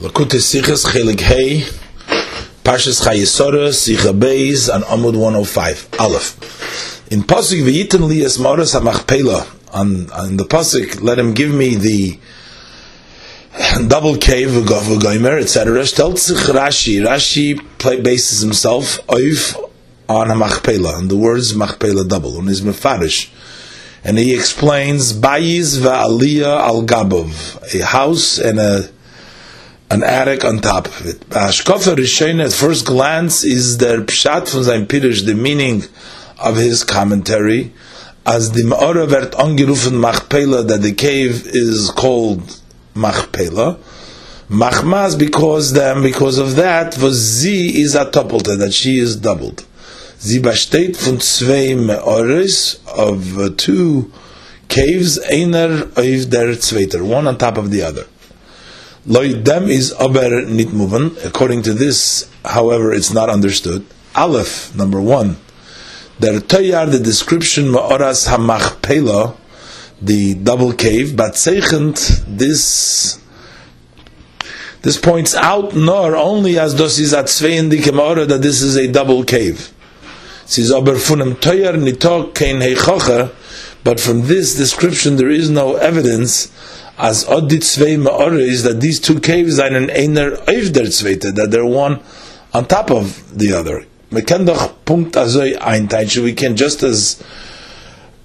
Lakute Sichas Chelik Hey, Parshas Chayesora, Sicha Beis, and Amud 105, Aleph. In Pasuk V'yitin li es Moras HaMachpela, on, on the Pasuk, let him give me the double cave, V'gomer, etc. Stelt Rashi, Rashi play, bases himself, Oif, on HaMachpela, on the words Machpela double, on his Mefarish. And he explains, Bayis Va'aliyah Al Gabov, a house and a an attic on top of it. Hashkafa Rishon at first glance is der Pshat von sein Pirush, the meaning of his commentary, as the Ma'ora wird angerufen Machpela, that the cave is called Machpela. Machmas because them, because of that, was sie is a toppelte, that she is doubled. Sie besteht von zwei Me'ores, of two caves, einer auf der zweiter, one on top of the other. Loidem is aber nit muven. According to this, however, it's not understood. Aleph, number one. Der Toyar, the description Ma'oras HaMachpela, the double cave, but second, this this points out nor only as dos is at zweindike Ma'ora that this is a double cave. Says aber funem Toyar nitok kein heichocha, but from this description there is no evidence as Odit Zwei is that these two caves are an einer auf der zweite, that they're one on top of the other. We can doch Punkt azoi we can just as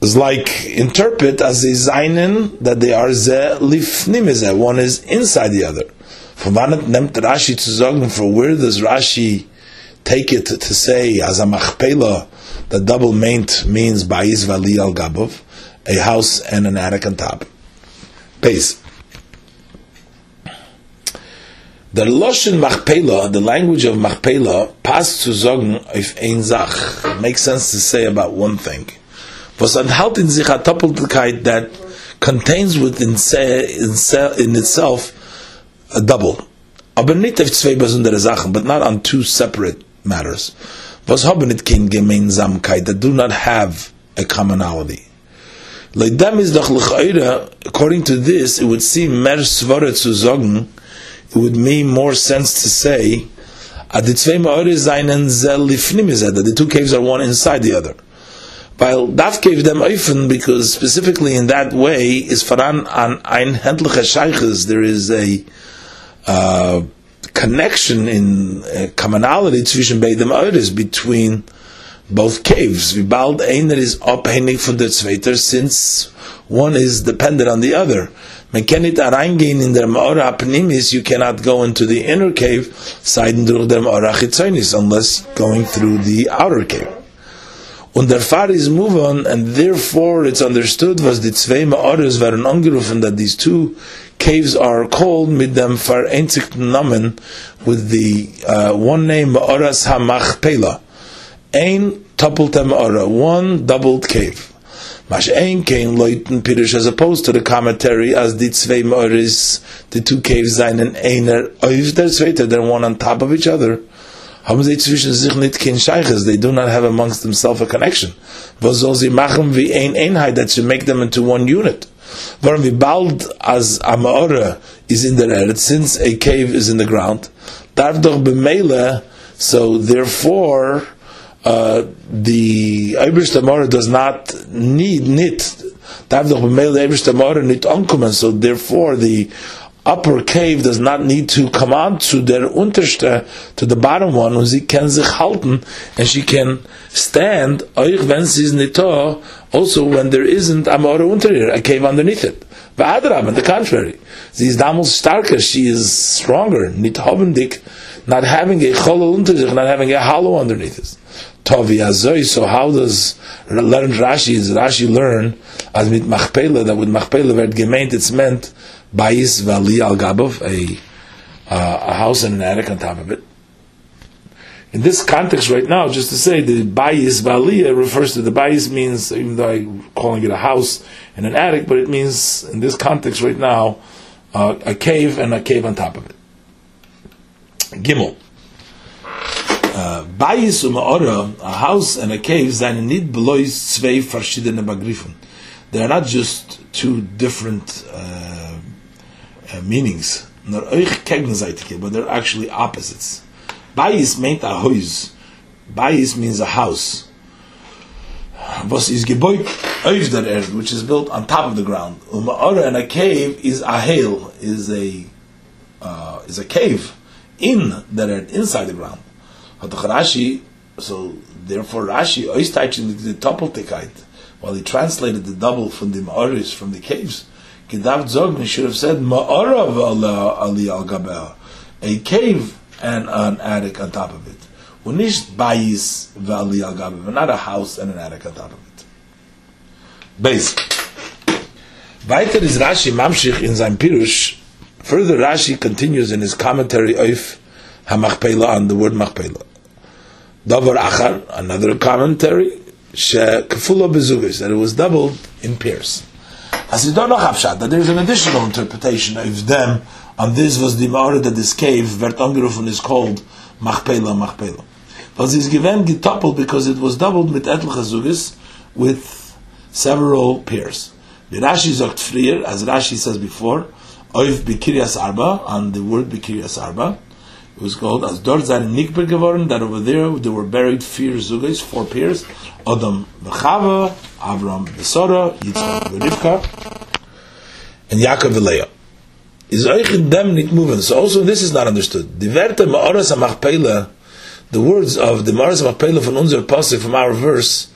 as like interpret as is einen that they are ze lifnim is one is inside the other. Von wann nimmt Rashi zu sagen, for where does Rashi take it to say as a machpela, the double maint means ba'is vali al gabov, a house and an attic on top. Base. The Loshen Machpela, the language of Machpela, passt zu sagen auf ein Sach. It makes sense to say about one thing. Was enthält in sich a Doppeltigkeit that contains within in, in itself a double. Aber nicht auf zwei besondere Sachen, but not on two separate matters. Was haben nicht kein Gemeinsamkeit, that do not have a commonality. L'chayra, according to this, it would seem mer svara zu sagen, it would make more sense to say, that the two caves are one inside the other. While Daf gave them oifen, because specifically in that way, is faran an ein handliche shayches, there is a uh, connection in uh, commonality between both caves. Wie bald einer is abhängig von der zweiter, since one is dependent on the other. Nicht reingehen in der Ma'ora Apnimis, you cannot go into the inner cave, seiden durch der Ma'ora Chitzonis, unless going through the outer cave. Und der Fall is move on, and therefore it's understood, was die zwei Ma'oras waren angerufen, that these two caves are called mit dem vereinzigten Namen, with the uh, one name Ma'oras HaMachpela. Ein tupultem ora, one doubled cave. Mash ein kein leuten pirish as opposed to the commentary as the zwei moris, the two caves seinen einer auf der zweite, they're one on top of each other. Haben sie zwischen sich nicht kein Scheiches, they do not have amongst themselves a connection. Was soll sie machen wie ein Einheit that should make them into one unit? Warum wie bald as a Maora is in der Erde, since a cave is in the ground, darf doch bemele, so therefore, uh, the Eibrish Tamara does not need nit. So therefore the upper cave does not need to come on to der unterste, to the bottom one, und sie kann sich halten, and she can stand, euch wenn sie nicht also when there isn't a Mora unter her, a cave underneath it. V'adrab, on the contrary. Sie ist damals starker, she is stronger, nit hobendik, not having a cholol unter not having a hollow underneath it. Tovi Azoi. So how does learn Rashi? Does Rashi learn as mit Machpela that with Machpela wird gemeint it's meant Bayis Vali Al Gabov, a uh, a house and an attic on top of it. In this context right now, just to say the Bayis Vali refers to the Bayis means even though I'm calling it a house and an attic, but it means in this context right now uh, a cave and a cave on top of it. Gimel. Bayis u'ma'ora, a house and a cave, seine nid belois zwei verschiedene Begriffen. They are not just two different uh, uh, meanings. nor euch gegenseitige, but they're actually opposites. Bayis meint a huis. Bayis means a house. Was is geboit auf der Erde, which is built on top of the ground. Uma'ara and a cave is a hail, is a uh, is a cave in the earth, inside the ground. Rashi, so therefore Rashi, oistaichen the doppeltikait, while he translated the double from the Ma'aris, from the caves, Gedav Zogni should have said Ma'arav Ali al Gabel, a cave and an attic on top of it. Unish bayis v'ali al Gabel, not a house and an attic on top of it. Base. Weiter is Rashi Mamshich in sein Pirush. Further, Rashi continues in his commentary of Hamachpela on the word Machpela. Davar Achar, another commentary, kefula bezugis, that it was doubled in pairs. As you don't know Hafshat, that there is an additional interpretation of them, and this was the Ma'ara that this cave, Vert Angerufen, is called Machpela Machpela. But it's given getoupled because it was doubled with Etl Chazugis with several pairs. The Rashi sagt frier, as Rashi says before, Oiv Bikirias Arba, on the word Bikirias Arba, it was called as seine nikber geworden that over there there were buried four zugais four peers, Adam v'Chava Avram v'Sora Yitzchak v'Rivka and Yaakov v'Leah. Is them not moving so also this is not understood. The werte ma'aras the words of the ma'aras machpela from unser pasuk from our verse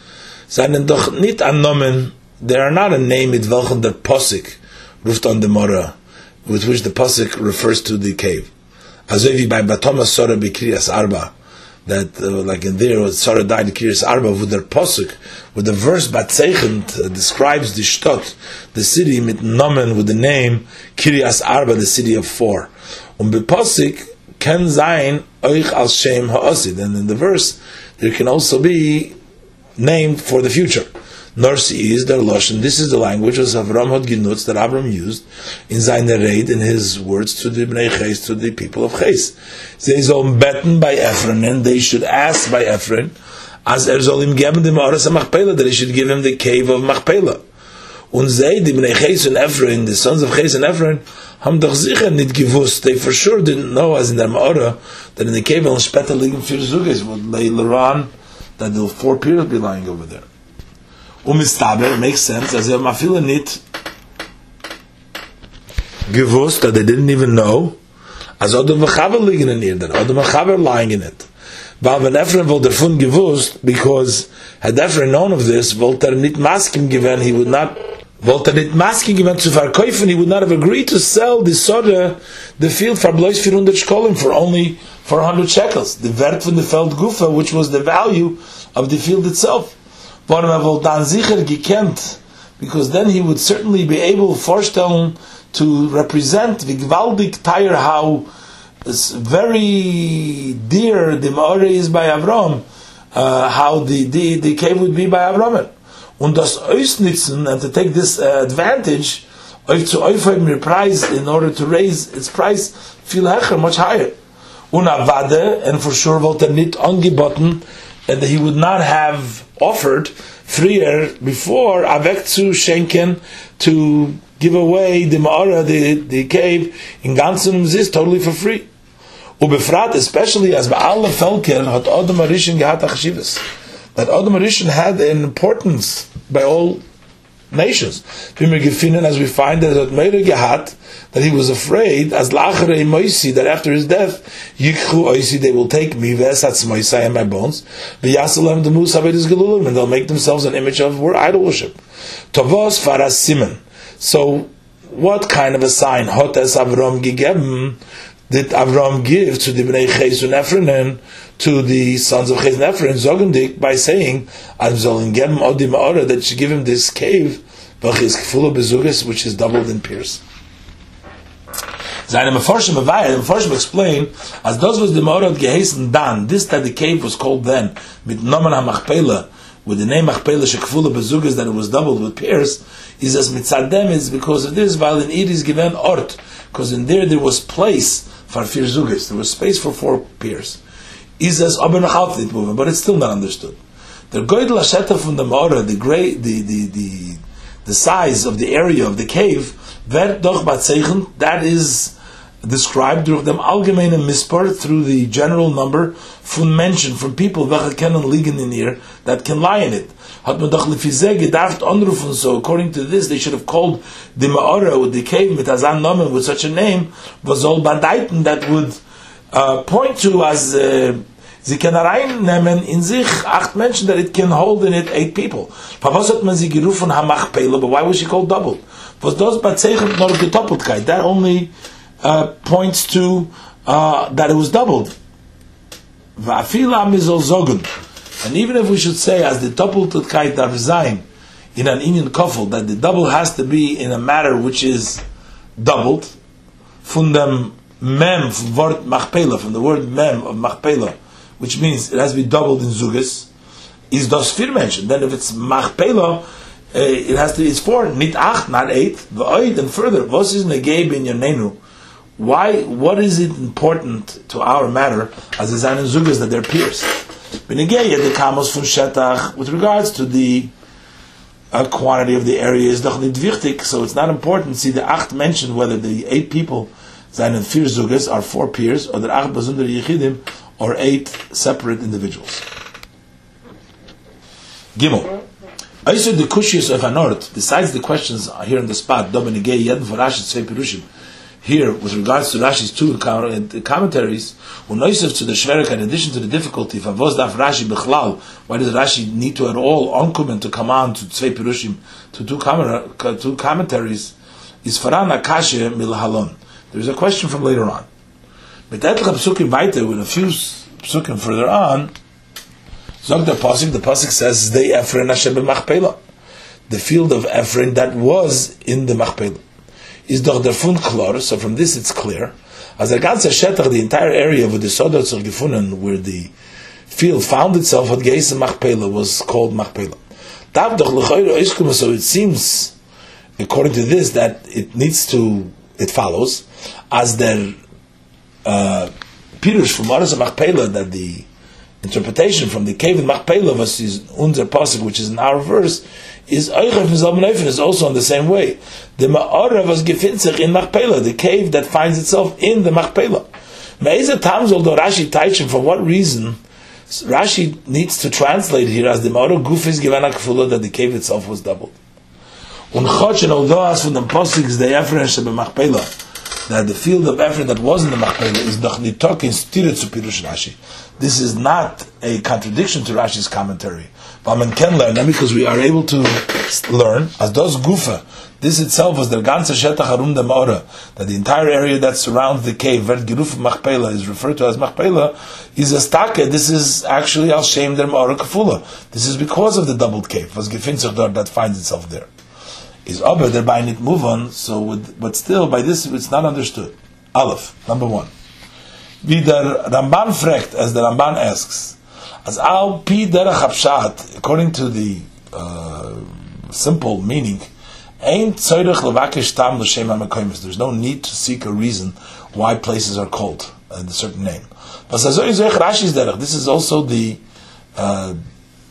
seinen doch annommen they are not a name mit welchen der pasuk ruft on the mara with which the pasuk refers to the cave Azevi by Batoma Sora Bikrias Arba, that uh, like in there, Sora died in Arba with their posuk, with the verse Batzeichent uh, describes the Shtot, the city mit Nomen with the name Kiryas Arba, the city of four. Um beposik ken sein euch als Shem Ha'osid, and in the verse there can also be named for the future. Norsi is their Lashon. This is the language of Avram had genutzt that Avram used in seine Rede, in his words to the Bnei Ches, to the people of Ches. They sollen beten by Ephron, and they should ask by Ephron, as er soll ihm geben dem Ores Machpela, that he should give him the cave of Machpela. Und sie, die Bnei Ches and Ephron, the sons of Ches and Ephron, haben doch sicher nicht gewusst, they for sure didn't know, as in their Maora, that in the cave on später liegen vier Zuges, would later on, that the four pillars be lying over there. Umistaber makes sense as if mafila nit gewusst that they didn't even know as odem v'chaber liegen in here, that odem v'chaber lying in it. But when Ephraim wollte davon gewusst, because had Ephraim known of this, wollte er nicht masking given, he would not wollte er nicht masking given zu verkaufen, he would not have agreed to sell the soda, the field for blois 400 shkolim for only 400 shekels. The wert from the feld gufa, which was the value of the field itself. Warum er wohl dann sicher gekannt, because then he would certainly be able vorstellen to represent the gewaltig tire how it's very dear the Maore is by Avram, uh, how the, the, the cave would be by Avram. Und das ausnutzen and to take this uh, advantage euch zu aufheben your price in order to raise its price viel höher, much higher. Und avade, and for sure wollte er nicht angeboten, and he would not have offered freer before avek zu schenken to give away the maara the the cave in ganzen is totally for free. Ubefrat especially as bei alle Völker hat Adam Arishan gehat that Adam Arishan had an importance by all nations. As we find that that he was afraid, as moisi, that after his death, they will take me, and my bones, and they'll make themselves an image of idol worship. So, what kind of a sign, did Avram give to the Bnei Ches and Ephron, to the sons of Ches and Zogendik, by saying, "I'm sollen geben Odim Ora, that should give him this cave, which is doubled in pairs. Seine Meforshim Avaya, the Meforshim explain, as those was the Maorad Gehesen Dan, this that the cave was called then, with Noman HaMachpela, with the name Machpela Shekfula Bezugas, that it was doubled with pairs, is as mitzadem is because of this, while in it is given ort, because in there there was place for vier zugas, there was space for four pairs. Is as aber noch movement, but it's still not understood. The Goydel Hasheta from the Maora, the great, the, the, the, the size of the area of the cave, that is described durch dem allgemeinen Mispar through the general number von Menschen, from people welche kennen liegen in hier, that can lie in it. Hat man doch lefizeh gedacht anrufen, so according to this, they should have called the with the cave, mit Azan Nomen, with such a name, was all bandaiten that would point to as uh, Sie können reinnehmen in sich acht Menschen that it can hold in it eight people. Was hat man sie gerufen Hamachpele, but why was she called doubled? Was das bezeichnet nur gedoppeltkeit? That only uh, points to uh, that it was doubled. And even if we should say, as the doppeltkeit darf sein in an Indian couple, that the double has to be in a matter which is doubled, from the mem, from word machpela, from the word mem of machpela, which means it has to be doubled in zugas, is das vier mentioned. Then if it's machpela, uh, it has to be it's four, nit acht, not eight. The and further, vos is negay bin nenu? Why? What is it important to our matter as the zayin zugas that they're pierced? Benegay the kamos from shetach with regards to the uh, quantity of the area is doch nit wichtig, so it's not important. See the acht mentioned whether the eight people zayin vier zugas are four peers or the acht bazunder yichidim or eight separate individuals. Gimel. I Also the kushias of Anort, besides the questions here on the spot, Dominigay Yedin for Rashi Tzvei Pirushim, here with regards to Rashi's two commentaries, Unoisev to the Shverik, in addition to the difficulty, of Daf Rashi Bechlal, why does Rashi need to at all onkumen to come on to Tzvei Pirushim, to two, commentaries, is Faran Akashe Milhalon. There's a question from later on. Mit etliche psukim weiter, with a few psukim further on, Zog the pasuk, the pasuk says, "They Ephron Hashem Machpelah," the field of Ephron that was in the Machpelah is doch der Fund klar. So from this it's clear, as der ganze Shetach, the entire area of the zur gefunden, where the field found itself at Geis Machpelah was called Machpelah. So it seems, according to this, that it needs to, it follows, as der uh, Pirush from Aras Machpelah that the interpretation from the cave in Machpelah versus unser pasuk, which is in our verse, is is also in the same way. The Ma'ara was gefinzich in Machpelah, the cave that finds itself in the Machpelah. Me'eze Tamzol do Rashi Taichin, for what reason Rashi needs to translate here as the Ma'ara Guf is given that the cave itself was doubled. And although as from the is the Ephron Shebe Machpelah, that the field of Ephron that was in the Machpelah is Nachnitok in Stirit Pirush Rashi. This is not a contradiction to Rashi's commentary. But man can learn that because we are able to learn, as does Gufa, this itself was the ganze Shetach Harum de Maora, that the entire area that surrounds the cave, Vert Giruf Machpelah, is referred to as Machpelah, is a stake. This is actually Al Shem der Maora Kafula. This is because of the doubled cave, was Gefinzach that finds itself there is over thereby it move on. So, but still, by this it's not understood. Aleph, number one. Wie der Ramban fragt, as the Ramban asks, as al pi derech according to the uh, simple meaning, ain't tzorich levakish tam l'shem There's no need to seek a reason why places are called a certain name. But Rashi is derech, this is also the uh,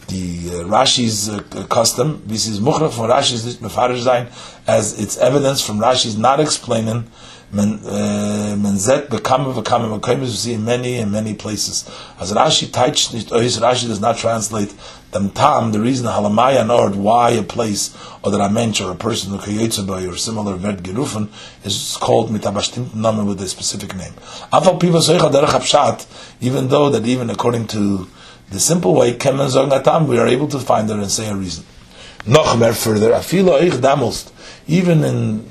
the uh, Rashi's uh, custom. This is muchrach from Rashi's mefarish zayin, as it's evidence from Rashi's not explaining uh, menzet bekama bekama mekayim we see in many and many places. As Rashi teach Rashi does not translate them tam the reason halamaya nord why a place or that I mention or a person who kayetzabai or similar vet gerufen is called mitabashtim name with a specific name. Even though that even according to the simple way, kemen we are able to find there and say a reason. Noch mehr further, afilo even in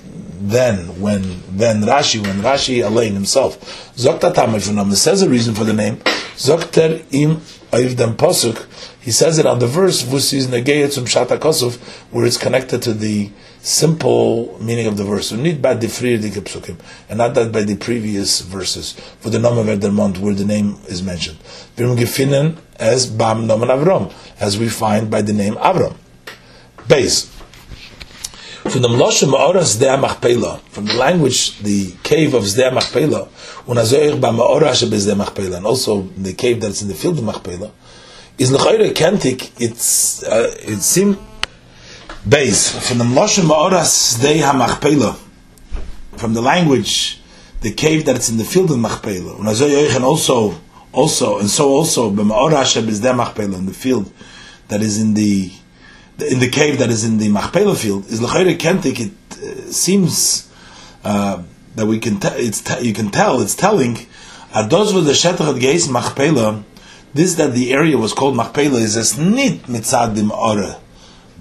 then, when then Rashi, when Rashi Alain himself, zogt atam says a reason for the name, zokter im oiv dem posuk, he says it on the verse, vusis negeyet zum where it's connected to the simple meaning of the verse. Need by the psukim, and not that by the previous verses for the name of Edermont where the name is mentioned. Wir gefunden as Bam Avram, as we find by the name Avram. Base. From the Mloshim Ma'ora Zdea Machpela, from the language, the cave of Zdea Machpela, Unazoich Ba Ma'ora Shebe Zdea Machpela, and also the cave that's in the field of Machpela, is L'chayre Kentik, it's, uh, it seems Beis, from the Ma'oras from the language, the cave that's in the field of Machpelah. And also, also, and so also, b'ma'or is there in the field that is in the, in the cave that is in the Machpelah field, is l'chayre kentik, it uh, seems uh, that we can, te- it's te- you can tell, it's telling, ados with the shetach geis Machpelah, this that the area was called Machpelah is as nit mitzad dim ora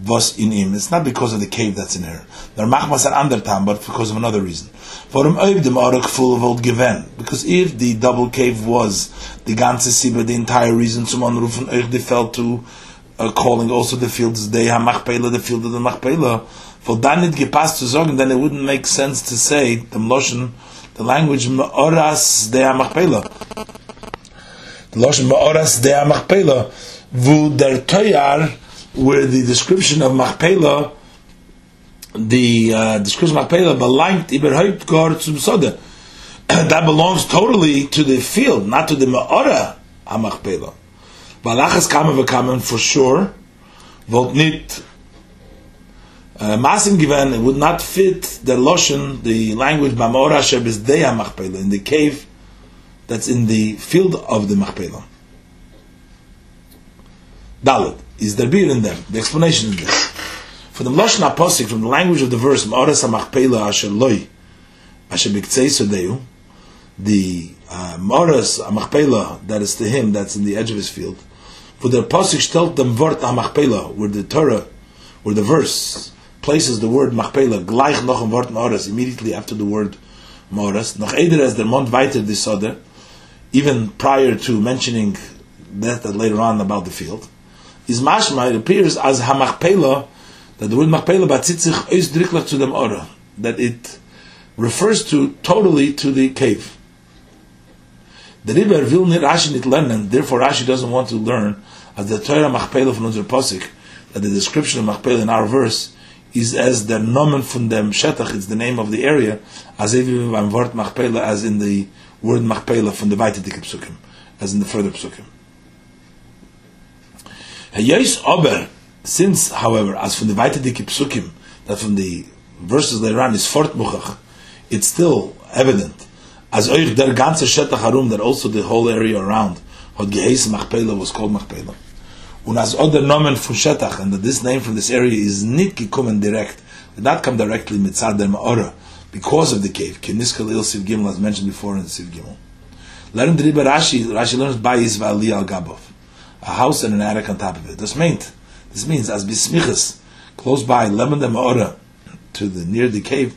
was in him. It's not because of the cave that's in here. There machmas an ander time, but because of another reason. For him oib dem ora full of old given. Because if the double cave was the ganze siba, the entire reason zum anrufen euch the fell to uh, calling also the fields they ha machpelah, the field of the machpelah. For dann nicht gepasst zu sagen, then it wouldn't make sense to say the lotion, the language oras de ha machpelah. Loshen Ma'oras de Machpela, wo der Toyar, where the description of Machpela, the uh, description of Machpela belangt überhaupt gar zum Sode. That belongs totally to the field, not to the Ma'ora HaMachpela. Balachas kamen for sure, wollt nicht uh, Masim given, it would not fit the Loshen, the language Bamora Shebis Deya Machpela, in the cave that's in the field of the Machpelah. Dalit is the beer in them, The explanation is this. For the Lashon Apostle, from the language of the verse, Ma'oras HaMachpelah Asher Loi, Asher Biktzei Sodeu, the uh, HaMachpelah that is to him, that's in the edge of his field, for the Apostle stellt dem Wort HaMachpelah, where the Torah, where the verse places the word Machpelah, gleich noch im Wort Ma'oras, immediately after the word Ma'oras, noch eder as der Mond weiter even prior to mentioning that, that later on about the field, is mashma, it appears as hamachpela, that the word machpela batzitzich is driklach to them ora, that it refers to totally to the cave. The Rebbe will not Rashi nit lernen, therefore Rashi doesn't want to learn as the Torah machpela from unser posik, that the description of machpela in our verse is as the nomen from dem shetach, it's the name of the area, as even beim Wort machpela, as in the word machpela from the dike psukim, as in the further psukim. Hayos ober, since, however, as from the weite dike psukim, that from the verses later on is fort muchach, it's still evident, as euch der ganze shetach harum, that also the whole area around, had geheis machpela was called Machpelah. Und as other nomen from shetach, and that this name from this area is nit gekommen direct, did not come directly mitzad der ma'ora, because of the cave. Kiniskal il Siv Gimel, as mentioned before in Siv Gimel. Learn the Rashi, Rashi learns by Yisvali al Gabov, a house and an attic on top of it. This means, this means as bismichas, close by, lemon the ma'ora, to the near the cave,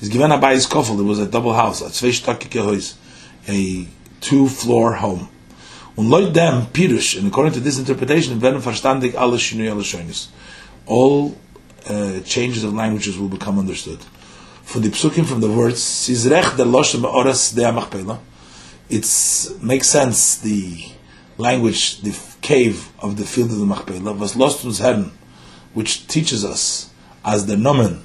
is given a by his kofel. It was a double house, a two floor home. Und leut dem Pirush, and according to this interpretation, werden verstandig alle shinui alle shonis. All uh, changes of languages will become understood for the psukim from the words Sizrech the Loshem Oras de. It makes sense the language, the cave of the field of the Machpela was lost to Herren, which teaches us as the nomen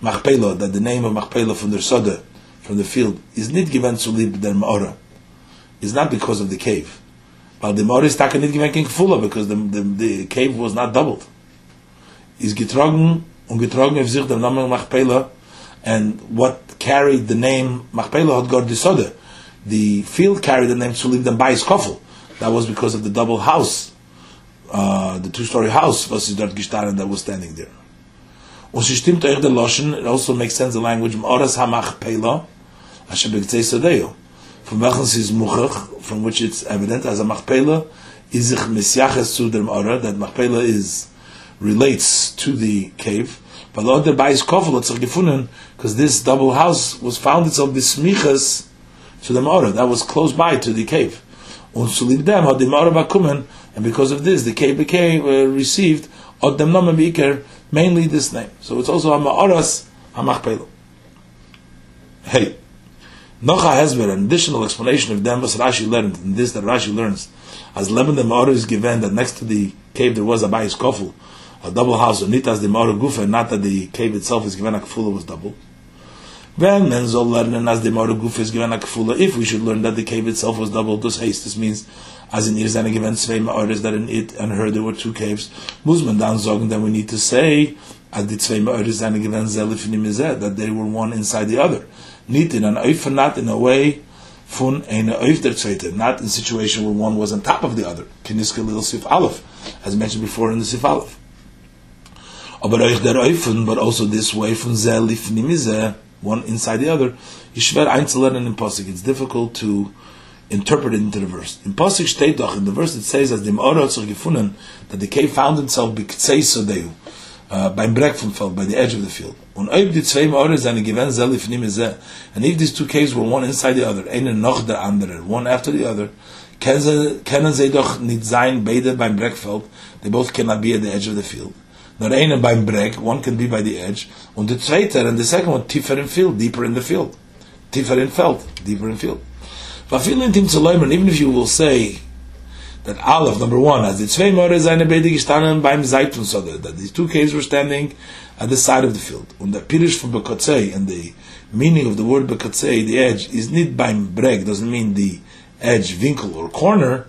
Machpelah, that the name of Machpelah from the Soda from the field is not given to live der Maora. Is not because of the cave. But the Maora is taken not given King Fula because the, the, the cave was not doubled. Is getrogen und getrogen auf sich der Name Machpela and what carried the name Machpelah had got disoda. The field carried the name Sulim them by his kofel. That was because of the double house, uh, the two-story house was dort gestanden that was standing there. Und sie stimmt euch der Loschen, it also makes sense the language, Oras ha-machpelah, asher begzei sodeo. From welchen is muchach, from which it's evident, as a machpelah, is ich misyaches zu dem Ora, that machpelah is, relates to the cave, but the other by his kofel hat because this double house was found itself bismichas to the Mara, that was close by to the cave. And because of this, the cave became, uh, received, od dem Namen Biker, mainly this name. So it's also a Ma'aras HaMachpelo. Hey, Nocha Hezber, an additional explanation of them was Rashi learned, and this that Rashi learns, as Lebanon the Ma'ara is given, that next to the cave there was a Bayis Kofel, a double house, or nitas the Ma'ara Gufa, not that the cave itself is given a kfula was double. If we should learn that the cave itself was double, this haste, this means, as in ihr seine given zwei that in it and her there were two caves, muss man dann then we need to say, as the zwei Ma'aras seine zelif in that they were one inside the other. Nicht in an Öfer, not in a way von eine Öf der not in a situation where one was on top of the other. Kiniske little Sif Aleph, as mentioned before in the Sif Aleph. Der but also this way from Zeh Lifnim one inside the other, is schwer einzulernen in Posik. It's difficult to interpret it into the verse. In Posik steht doch, in the verse it says, as dem Ora hat sich gefunden, that the cave found itself b'ktzei Sodeu, uh, beim Breck vom Feld, by the edge of the field. Und ob die zwei Ora seine gewinn zelif nime zeh, and if these two caves were one inside the other, eine noch der andere, one after the other, können sie doch nicht sein, beide beim Breckfeld, they both cannot be at the edge of the field. Nur eine beim Breck, one can be by the edge, und der zweite, and the second one, tiefer in field, deeper in the field. Tiefer in Feld, deeper in field. But feeling him to learn, even if you will say that Aleph, number one, as the zwei Morde seine Bede gestanden beim Seitensoder, that these two caves were standing at the side of the field. Und der Pirish from Bekotzei, and the meaning of the word Bekotzei, the edge, is not beim Breg, doesn't mean the edge, winkel, or corner,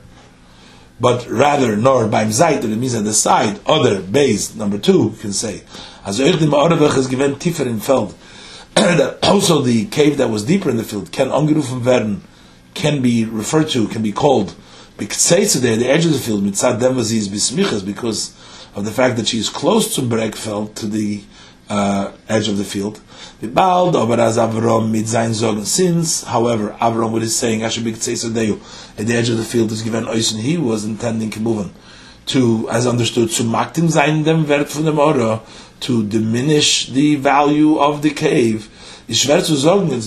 but rather nor beim Zeit, it means at the side, other base, number two, can say. Also euch dem Orevech is given tiefer in Feld, that also the cave that was deeper in the field can angerufen werden, can be referred to, can be called there, the edge of the field, mitzad dem was bismichas, because of the fact that she is close to Bregfeld, to the uh, edge of the field. As Avram since, however, Avram what is saying, at the edge of the field is given he was intending Kibuvan, to, as understood, to maktim to diminish the value of the cave. It's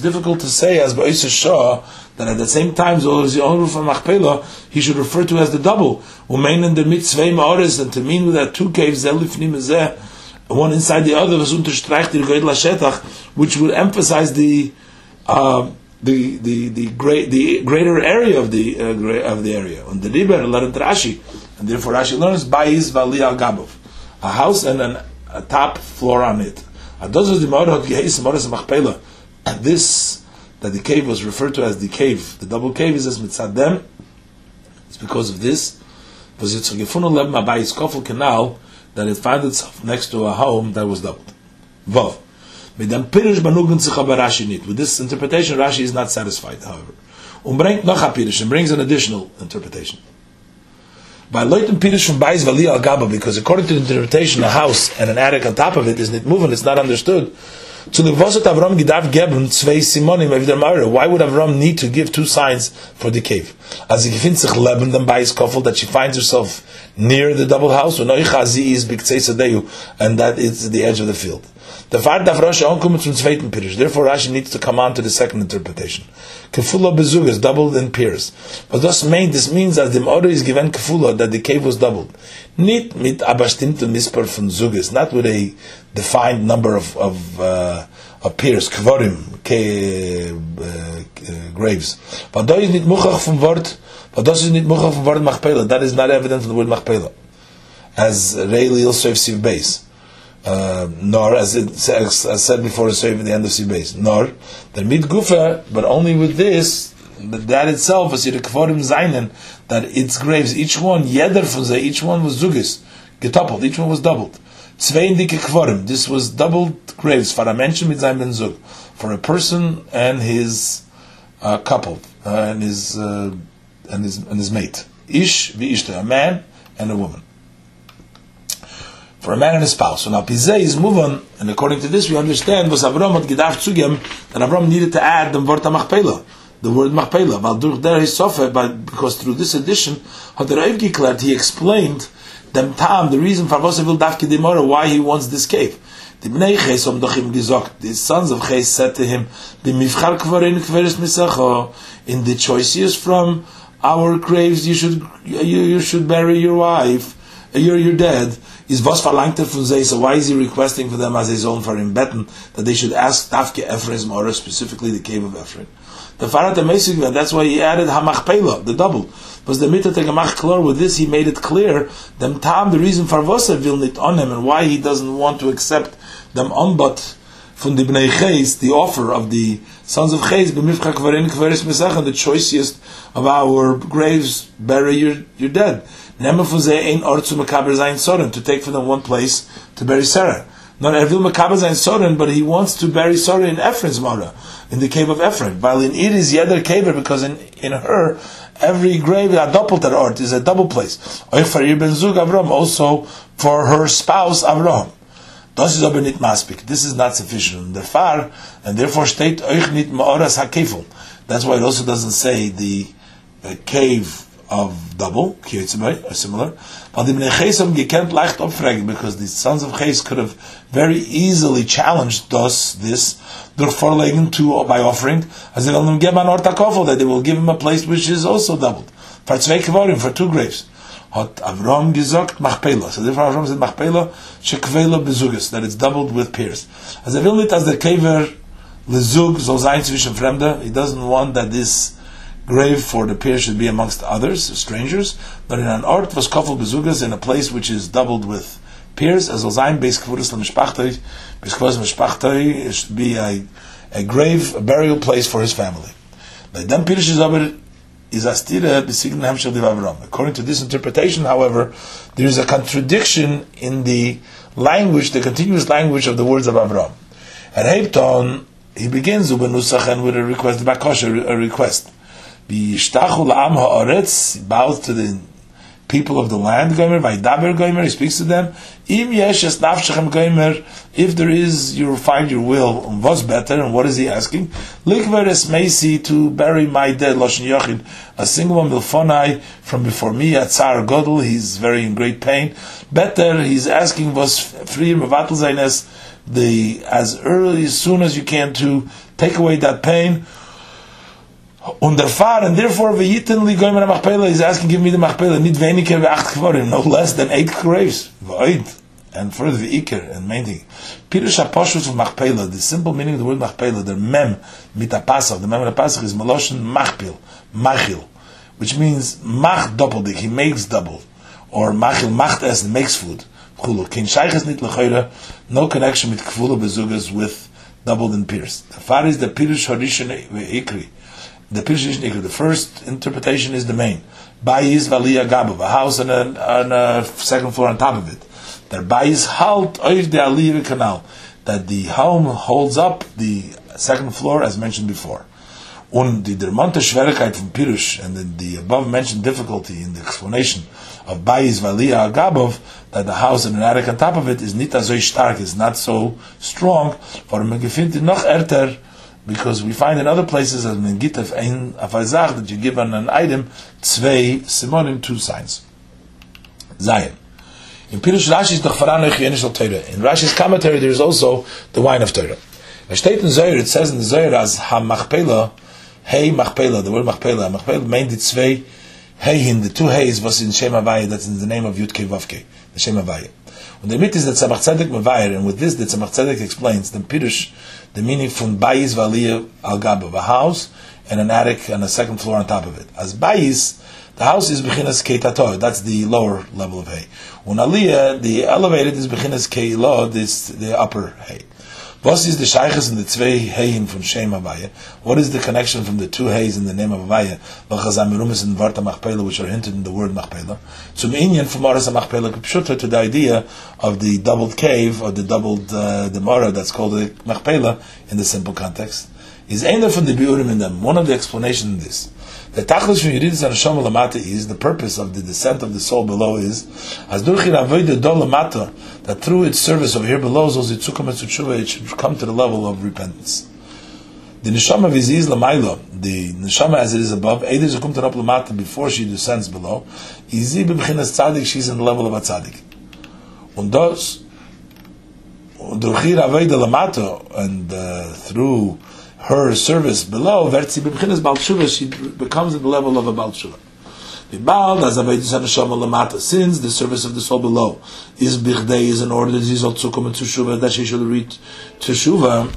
difficult to say, as by Shah, that at the same time, the only from Machpelah, he should refer to as the double. Umeinen der mit zwei Maores, and to mean that two caves, elifnim zeh, one inside the other, which would emphasize the, uh, the the the great the greater area of the uh, of the area. On the Liber learned Rashi, and therefore Rashi learns his vali al gabov, a house and an, a top floor on it. And this that the cave was referred to as the cave, the double cave is as mitzadem. It's because of this. Canal that it found itself next to a home that was doubled. Vav. Mit dem Pirish banugen sich aber Rashi nicht. With this interpretation, Rashi is not satisfied, however. Und bringt noch a Pirish, and brings an additional interpretation. By Leutem Pirish from Bais Vali al Gaba, because according to the interpretation, a house and an attic on top of it is not moving, it's not understood. To the Vosot Avram Gidav Geben zwei Simonim of der Mara. Why would Avram need to give two signs for the cave? As he finds sich leben bei his kofel that she finds herself near the double house, and that is the edge of the field. The fact that Rashi onkommt zum zweiten Pirish. Therefore, Rashi needs to come on to the second interpretation. Kefula bezug is doubled in pairs. But thus main, this means that the order is given kefula, that the cave was doubled. Nicht mit abastimte misper von zuges, not with a defined number of, of, uh, of pairs, kvorim, ke, uh, graves. But da is nicht muchach vom Wort, but das ist nicht muchach vom Wort machpela. That is not evident in the word machpela. As Rei Lil Siv base uh, nor as it as said before, it's at the end of Sibes, nor the mid gufa, but only with this, that itself is the kvorim zainen that its graves, each one yeder each one was zugis, getoppled, each one was doubled. Zwei dike kvorim, this was doubled graves for a mention mit ben zug, for a person and his uh, couple uh, and his uh, and his and his mate. Ish vi a man and a woman for a man and his spouse. So now Pizeh is moving, and according to this we understand was Avram zugem that Avram needed to add the word Machpela, the word Machpela. Weil durch but because through this addition, had geklärt, he explained dem Tam, the reason for will dafke demora, why he wants this cave. The sons of Ches said to him, in the choices from our graves you should you, you should bury your wife, you're, you're dead is was verlangt er von sie, so why is he requesting for them as his own for him betten, that they should ask Tafke Ephron's Mora, specifically the cave of Ephron. The Farat and that's why he added Hamachpela, the double. Was the mitzvah Tegamach Klor, with this he made it clear, them Tam, the reason for Vosa will not on him, and why he doesn't want to accept them onbot from the Bnei Ches, the offer of the sons of Ches, b'mifcha kvarin kvaris mesach, and the choicest of our graves, bury your, your dead. Von ein Ort Makaber sein to take from them one place to bury Sarah. Not Ervil Makabaz and Soren, but he wants to bury Soren in Ephron's Mara, in the cave of Ephron. While in it is Yeder Kaver, because in, in her, every grave, a doppelter ort, is a double place. Oifarir ben Zug Avram, also for her spouse Avram. Das ist aber nicht maspik. This is not sufficient. Der Far, and therefore steht euch nicht Maoras HaKefel. That's why it also doesn't say the cave of double, or similar. But the Bnei Chesom gekent leicht opfragen, because the sons of Ches could have very easily challenged us this durch Vorlegen to, by offering, as they will give an ortakofel, that they will give him a place which is also doubled. For zwei kvarim, for two graves. Hat Avram gesagt Machpela. So therefore Avram said Machpela, shekvela bezugas, that it's doubled with peers. As er will nicht, as der Kever lezug soll sein zwischen Fremde, he doesn't want that this grave for the peer should be amongst others, strangers, but in an art was kofel bezugas in a place which is doubled with peers, as sein beis beis kvuris lemishpachtoi, it should be a, a grave, a burial place for his family. According to this interpretation, however, there is a contradiction in the language, the continuous language of the words of Avram. And Hebton, he begins with a request, a request. Bishtachul am haaretz, bows to the people of the land, Gomer, Vaidaber Gomer, he speaks to them. Im yesh es nafshechem Gomer, if there is, you'll find your will, was better, and what is he asking? Likver es meisi, to bury my dead, Loshen Yochid, a single one milfonai, from before me, at Tsar Godel, he's very in great pain. Better, he's asking, was free, Mevatel Zaines, the, as early, as soon as you can, to take away that pain, und der Fahr, and therefore v'yiten li goyim machpela, he's asking, give me the machpela, nit weniger wie acht kvorim, no less than eight graves, v'oid, and further v'iker, and main thing. Pirush HaPoshus of machpela, the simple meaning of the word machpela, the mem, mit HaPasach, the mem of HaPasach is meloshen machpil, machil, which means mach doppeldik, he makes double, or machil macht es, makes food, chulu, kin shayches nit lechoyre, no connection with kvula bezugas with doubled and pierced. The far is the Pirush Harishon ve'ikri, the Pirush the first interpretation is the main. Bayis Valia Gabu, a house and a, and a second floor on top of it. That Bayis halt oiv the Aliyah canal. That the home holds up the second floor as mentioned before. Und die dermonte Schwierigkeit from Pirush and the, the above mentioned difficulty in the explanation of Bayis Valia Agabov, that the house and an attic on top of it is nicht so stark, is not so strong, for man gefindt noch erter because we find in other places as in Gitaf ein afazach that you give on an item zwei simonim two signs. Zion. In Pirush Rashi is the Chvaran Echiyenish Torah. In Rashi's commentary there is also the wine of Torah. It says in the Zohar as Ha Machpela, Hey Machpela, the word Machpela, Machpela meant the zwei Hey the two Heys was in Shem Havaya, that's in the name of Yud Kei the Shem Havaya. And the myth is that Tzemach Tzedek Mevayer, and with this the Tzemach Tzedek explains the Pirush the meaning from bayis valiyah al gab a house and an attic and a second floor on top of it. As bayis, the house is bechinas keitator. That's the lower level of hay. When aliyah, the elevated is bechinas keilo. This the upper hay. Was is the in the zwei from Shem Avaya? What is the connection from the two hays in the name of Avaya? L'chazamirumis and Varta Machpela, which are hinted in the word Machpela. So Inyan from Aras Machpela Kipshuta to the idea of the doubled cave or the doubled uh, the Mara that's called the Machpela in the simple context. Is either from the Biurim in them. One of the explanations in this. The tachlis from Yeridis and Hashem Lamata is the purpose of the descent of the soul below is as durchir avoid dol lamata that through its service over here below zol zitzukam et it should come to the level of repentance. The neshama viziz lamaila, the neshama as it is above, eider zukum up lamata before she descends below, izi b'bchinas tzadik, she's in the level of a tzadik. Und das, durchir avoid lamata, and uh, through her service below, vertzi b'mchinas bal she becomes at the level of a bal tshuva. Since the service of the soul below is bichdei is in order that she should reach teshuva,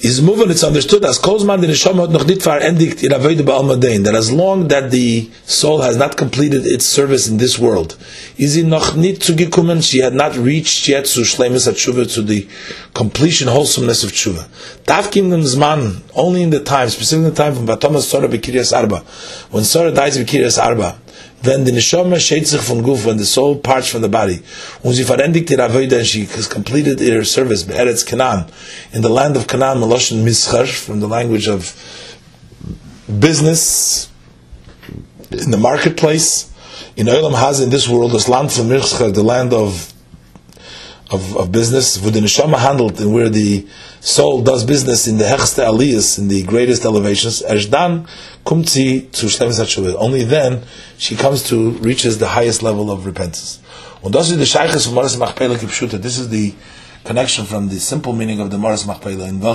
is moving, it's understood as Kozman the Neshama noch nicht verendigt in Avodah Ba'almadein, that as long that the soul has not completed its service in this world, is he noch nicht zugekommen, she had not reached yet to Shlemus HaTshuva, to the completion, wholesomeness of Tshuva. Tafkim Zman, only in the time, specifically in the time from Batomas Sorah B'Kiryas Arba, when Sorah dies B'Kiryas Arba, when the neshama shades sich von guf, when the soul parts from the body, ihr avoida, and she has completed her service, be'eretz Canaan, in the land of Canaan, meloshen mischar, from the language of business, in the marketplace, in Olam has in this world, this land from Mirchar, the land of of, of business, where the neshama handled and where the soul does business in the hechste aliyas, in the greatest elevations, dan kumtzi zu Only then she comes to reaches the highest level of repentance. The. This is the connection from the simple meaning of the Moras Machpela in the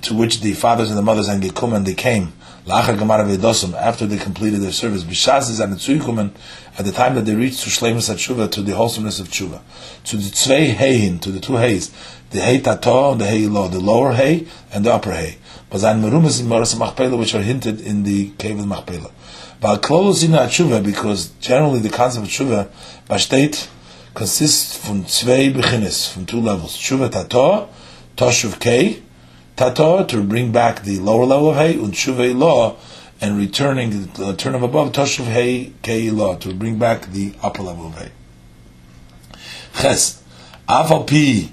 to which the fathers and the mothers and and they came after they completed their service, Bishaz is an at the time that they reached to Shleimus Tshuva, to the wholesomeness of Tshuva, to the Tzvei Heihin, to the two Heys, the Hey Tato and the Hey Lo, the lower Hey and the upper Hey. Bazan Merumas in Maras Machpela, which are hinted in the cave of Machpela. But close in Tshuva, because generally the concept of Tshuva, Bashtet, consists from Tzvei Bechinis, from two levels. Tshuva Tato, Toshuv Kei, Tato, to bring back the lower level of Hey, Tshuva Lo, and returning the turn of above Toshuv Hey Kei Lo, to bring back the upper level of Hey. Ches, Afal Pi,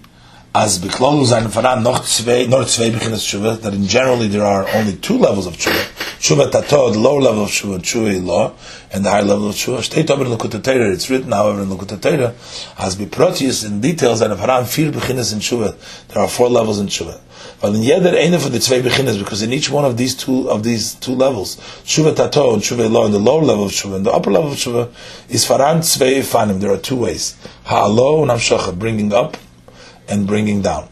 as beklolu sein faran noch zwei noch zwei beginnes tshuva that in generally there are only two levels of tshuva tshuva the lower level of tshuva tshuva law and the high level of tshuva steht over in it's written however in the Torah. As be proteus in details and faran vier beginnes in tshuva there are four levels in tshuva. But in jeder eine von the zwei beginnes because in each one of these two of these two levels tshuva tato and tshuva law in the lower level of tshuva and the upper level of tshuva is faran zwei fanim there are two ways. Ha'alo and amshacha bringing up and bringing down,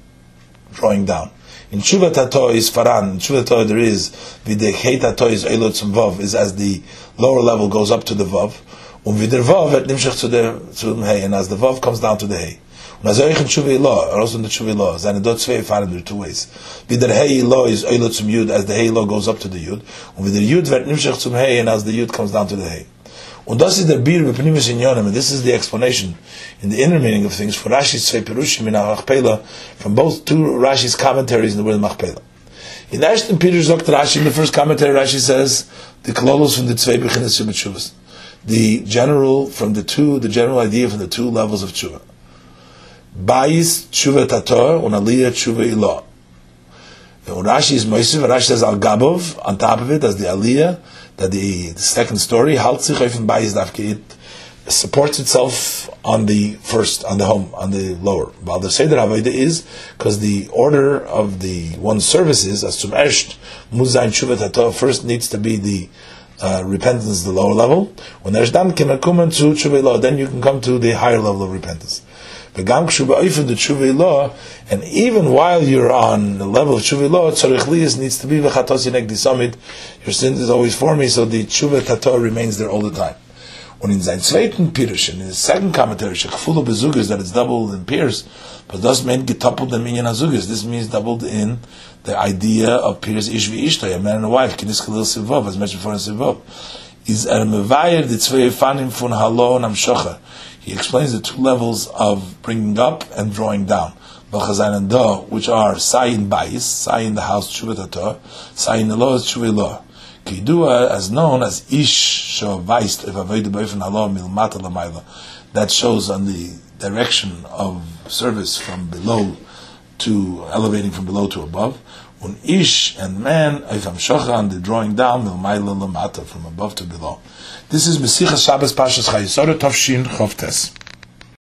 drawing down. In Tshuva Tato is Faran, in Tshuva Tato there is, Videchei Tato is Eilot Vav, is as the lower level goes up to the Vav, um, und vider Vav et nimshach to the, to the Hey, and as the Vav comes down to the Hey. Und um, as euch in Tshuva Ilo, or also in the Tshuva Ilo, seine dort zwei Faran, there are two ways. Vider Hey Ilo is Eilot Yud, as the Hey Ilo goes up to the Yud, um, und vider Yud wird nimshach zum Hey, and as the Yud comes down to the Hey. Und das ist der Bir bepnimis in Yonim, and this is the explanation in the inner meaning of things for Rashi's Tzvei Perushim in Machpela, from both two Rashi's commentaries in the word Machpela. In Ashton Peter Dr. Rashi, in the first commentary, Rashi says, the klolos from the Tzvei Bechinas Shuvas. The general, from the two, the general idea from the two levels of Tshuva. Bais Tshuva Tator, and Aliyah Tshuva Ilah. And Rashi is Moisiv, Rashi says Al Gabov, on top of it, as the Aliyah, that the, the second story, it supports itself on the first, on the home, on the lower. While the Seder Havayda is, because the order of the one services, as zum Esht, Muzayin first needs to be the uh, repentance, the lower level. When there's done, to then you can come to the higher level of repentance the law, and even while you're on the level of tshuva law, tzarich needs to be v'chatos yinek disamid. Your sin is always for me, so the tshuva tato remains there all the time. When in sein zweiten Pirush, in his second commentary, shekfulo bezugas, that it's doubled in pairs, but does mean getoupled in minyan azugas. This means doubled in the idea of pirs ish v'ishtay, a man and a wife, kinis kalil sivov, as mentioned before in sivov. Is er mevayir the tzvei fanim fun halo namshocha he explains the two levels of bringing up and drawing down. B'chazan and do, which are sayin bayis, sayin the house tshuvat sayin law is tshuvat Kidua, as known as ish halo milmata that shows on the direction of service from below to elevating from below to above. Un ish and man, if I'm shochan, the drawing down milmayla lamata from above to below. This is Mesichas Shabbos Pashas Chayisora Tavshin Chovtes.